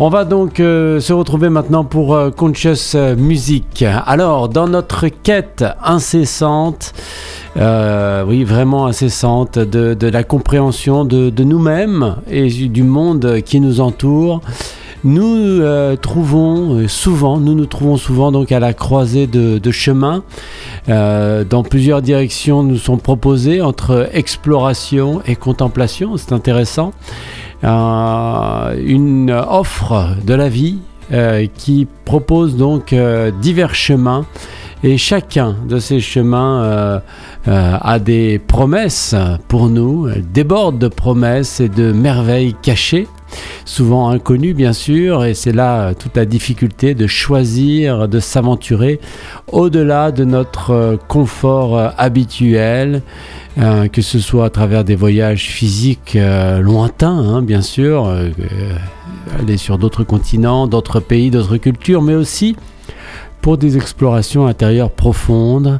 On va donc euh, se retrouver maintenant pour euh, Conscious Music. Alors, dans notre quête incessante, euh, oui, vraiment incessante, de, la compréhension de, nous-mêmes et du monde qui nous entoure, nous trouvons souvent, nous nous trouvons souvent donc à la croisée de, chemins. dans plusieurs directions nous sont proposées entre exploration et contemplation. C'est intéressant. Euh, une offre de la vie euh, qui propose donc euh, divers chemins et chacun de ces chemins a des promesses pour nous, déborde de promesses et de merveilles cachées souvent inconnues bien sûr, et c'est là toute la difficulté de choisir, de s'aventurer au-delà de notre confort habituel euh, que ce soit à travers des voyages physiques euh, lointains, hein, bien sûr, euh, aller sur d'autres continents, d'autres pays, d'autres cultures, mais aussi pour des explorations intérieures profondes.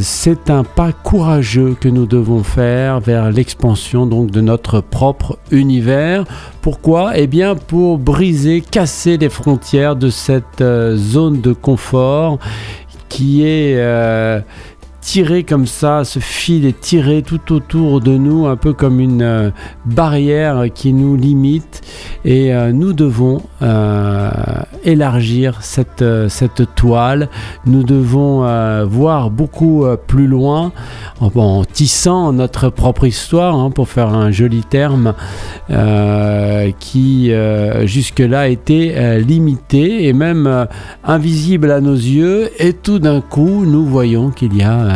c'est un pas courageux que nous devons faire vers l'expansion donc de notre propre univers. Pourquoi? Eh bien pour briser, casser les frontières de cette zone de confort qui est tiré comme ça, ce fil est tiré tout autour de nous, un peu comme une euh, barrière qui nous limite. Et euh, nous devons euh, élargir cette, toile. Nous devons voir beaucoup plus loin en, tissant notre propre histoire, hein, pour faire un joli terme, qui jusque-là était limité et même invisible à nos yeux. Et tout d'un coup, nous voyons qu'il y a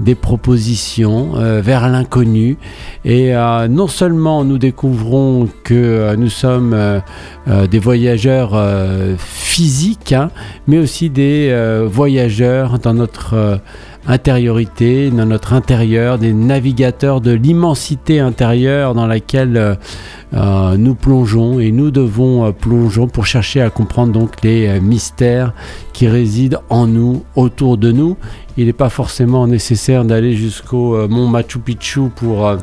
des propositions euh, vers l'inconnu. Et euh, non seulement nous découvrons que euh, nous sommes des voyageurs physiques, hein, mais aussi des voyageurs dans notre intériorité, dans notre intérieur, des navigateurs de l'immensité intérieure dans laquelle nous plongeons et nous devons plonger pour chercher à comprendre donc les mystères qui résident en nous, autour de nous il n'est pas forcément nécessaire d'aller jusqu'au euh, mont Machu Picchu pour euh,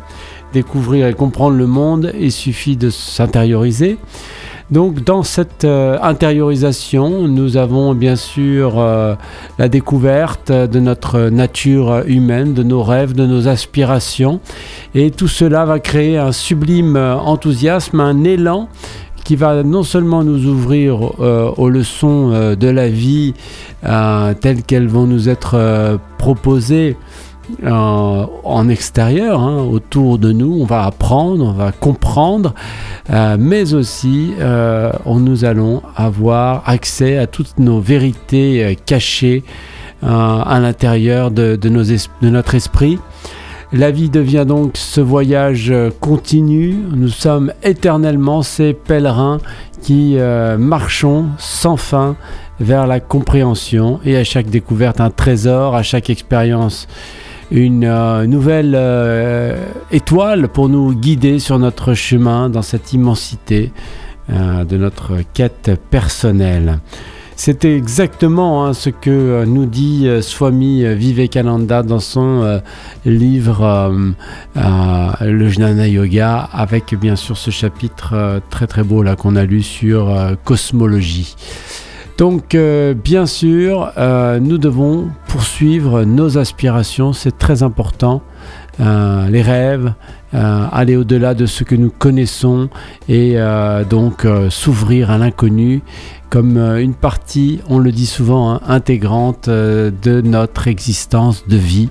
découvrir et comprendre le monde, il suffit de s'intérioriser. Donc dans cette euh, intériorisation, nous avons bien sûr la découverte de notre nature humaine, de nos rêves, de nos aspirations. Et tout cela va créer un sublime enthousiasme, un élan qui va non seulement nous ouvrir euh, aux leçons euh, de la vie euh, telles qu'elles vont nous être proposées en extérieur, hein, autour de nous, on va apprendre, on va comprendre, mais aussi on, nous allons avoir accès à toutes nos vérités cachées à l'intérieur de, notre esprit. La vie devient donc ce voyage continu. Nous sommes éternellement ces pèlerins qui euh, marchons sans fin vers la compréhension et à chaque découverte un trésor, à chaque expérience une euh, nouvelle euh, étoile pour nous guider sur notre chemin dans cette immensité de notre quête personnelle. C'était exactement hein, ce que euh, nous dit euh, Swami Vivekananda dans son euh, livre Le Jnana Yoga, avec bien sûr ce chapitre très très beau là qu'on a lu sur cosmologie. Donc bien sûr, nous devons poursuivre nos aspirations, c'est très important. les rêves, aller au-delà de ce que nous connaissons et donc s'ouvrir à l'inconnu comme euh, une partie, on le dit souvent, hein, intégrante euh, de notre existence de vie.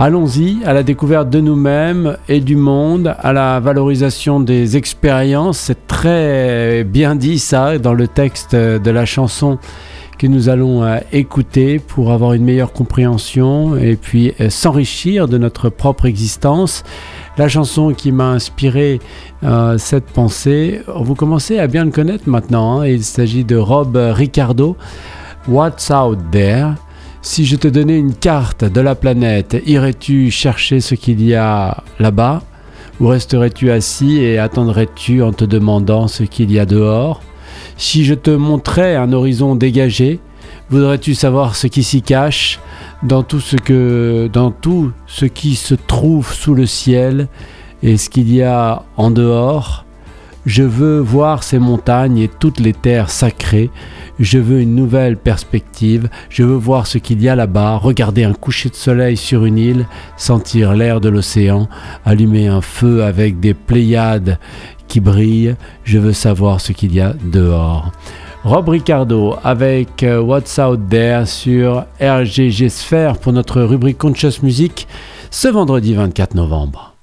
Allons-y à la découverte de nous-mêmes et du monde, à la valorisation des expériences. C'est très bien dit ça dans le texte de la chanson que nous allons euh, écouter pour avoir une meilleure compréhension et puis s'enrichir de notre propre existence la chanson qui m'a inspiré euh, cette pensée, vous commencez à bien le connaître maintenant. Hein. il s'agit de Rob Ricardo. What's out there? Si je te donnais une carte de la planète, irais-tu chercher ce qu'il y a là-bas? Ou resterais-tu assis et attendrais-tu en te demandant ce qu'il y a dehors? Si je te montrais un horizon dégagé, voudrais-tu savoir ce qui s'y cache dans tout ce dans tout ce qui se trouve sous le ciel et ce qu'il y a en dehors? Je veux voir ces montagnes et toutes les terres sacrées. Je veux une nouvelle perspective. Je veux voir ce qu'il y a là-bas, regarder un coucher de soleil sur une île, sentir l'air de l'océan, allumer un feu avec des pléiades qui brillent. Je veux savoir ce qu'il y a dehors. Rob Ricardo avec euh, What's Out There sur RGG Sphere pour notre rubrique Conscious Music ce vendredi 24 novembre.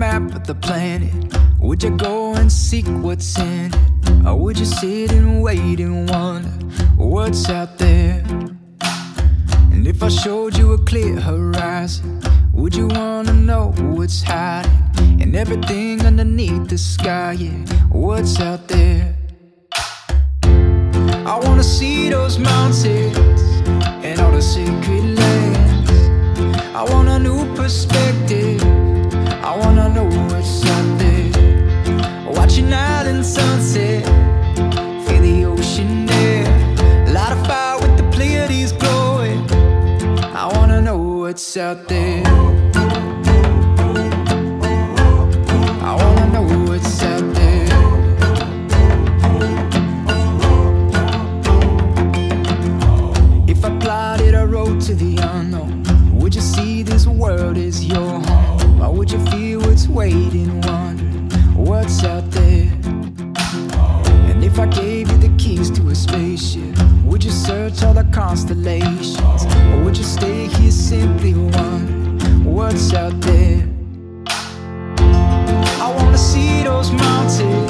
map of the planet? Would you go and seek what's in it? Or would you sit and wait and wonder what's out there? And if I showed you a clear horizon, would you wanna know what's hiding? And everything underneath the sky, yeah, what's out there? I wanna see those mountains and all the sacred lands. I want a new perspective. out search all the constellations? Or would you stay here simply one? What's out there? I wanna see those mountains.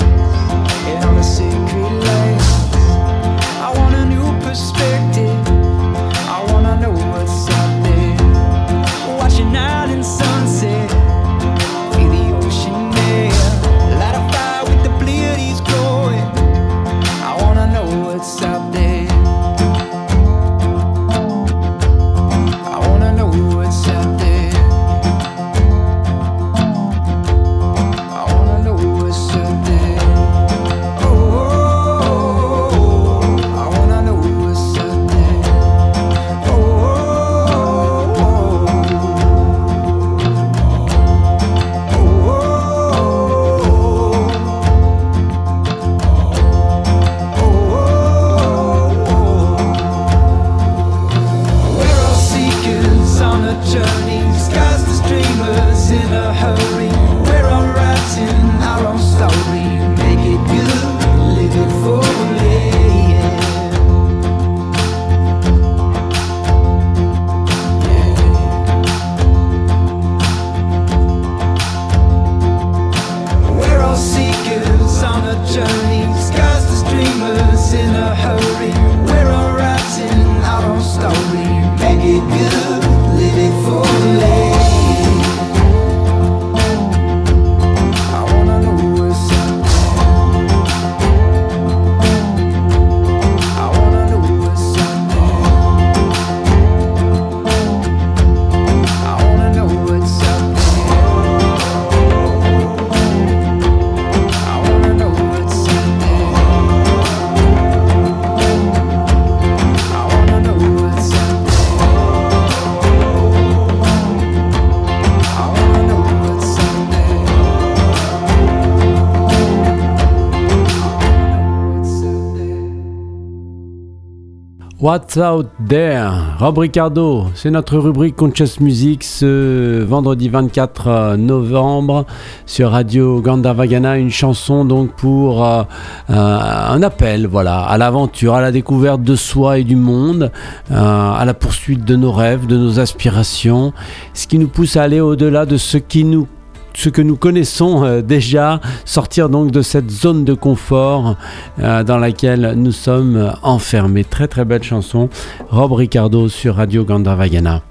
Rob Ricardo, c'est notre rubrique Conscious Music ce vendredi 24 novembre sur Radio Gandavagana, une chanson donc pour euh, euh, un appel voilà, à l'aventure, à la découverte de soi et du monde, euh, à la poursuite de nos rêves, de nos aspirations, ce qui nous pousse à aller au-delà de ce qui nous ce que nous connaissons euh, déjà, sortir donc de cette zone de confort euh, dans laquelle nous sommes enfermés. Très très belle chanson, Rob Ricardo sur Radio Gandavagana.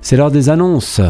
C'est l'heure des annonces.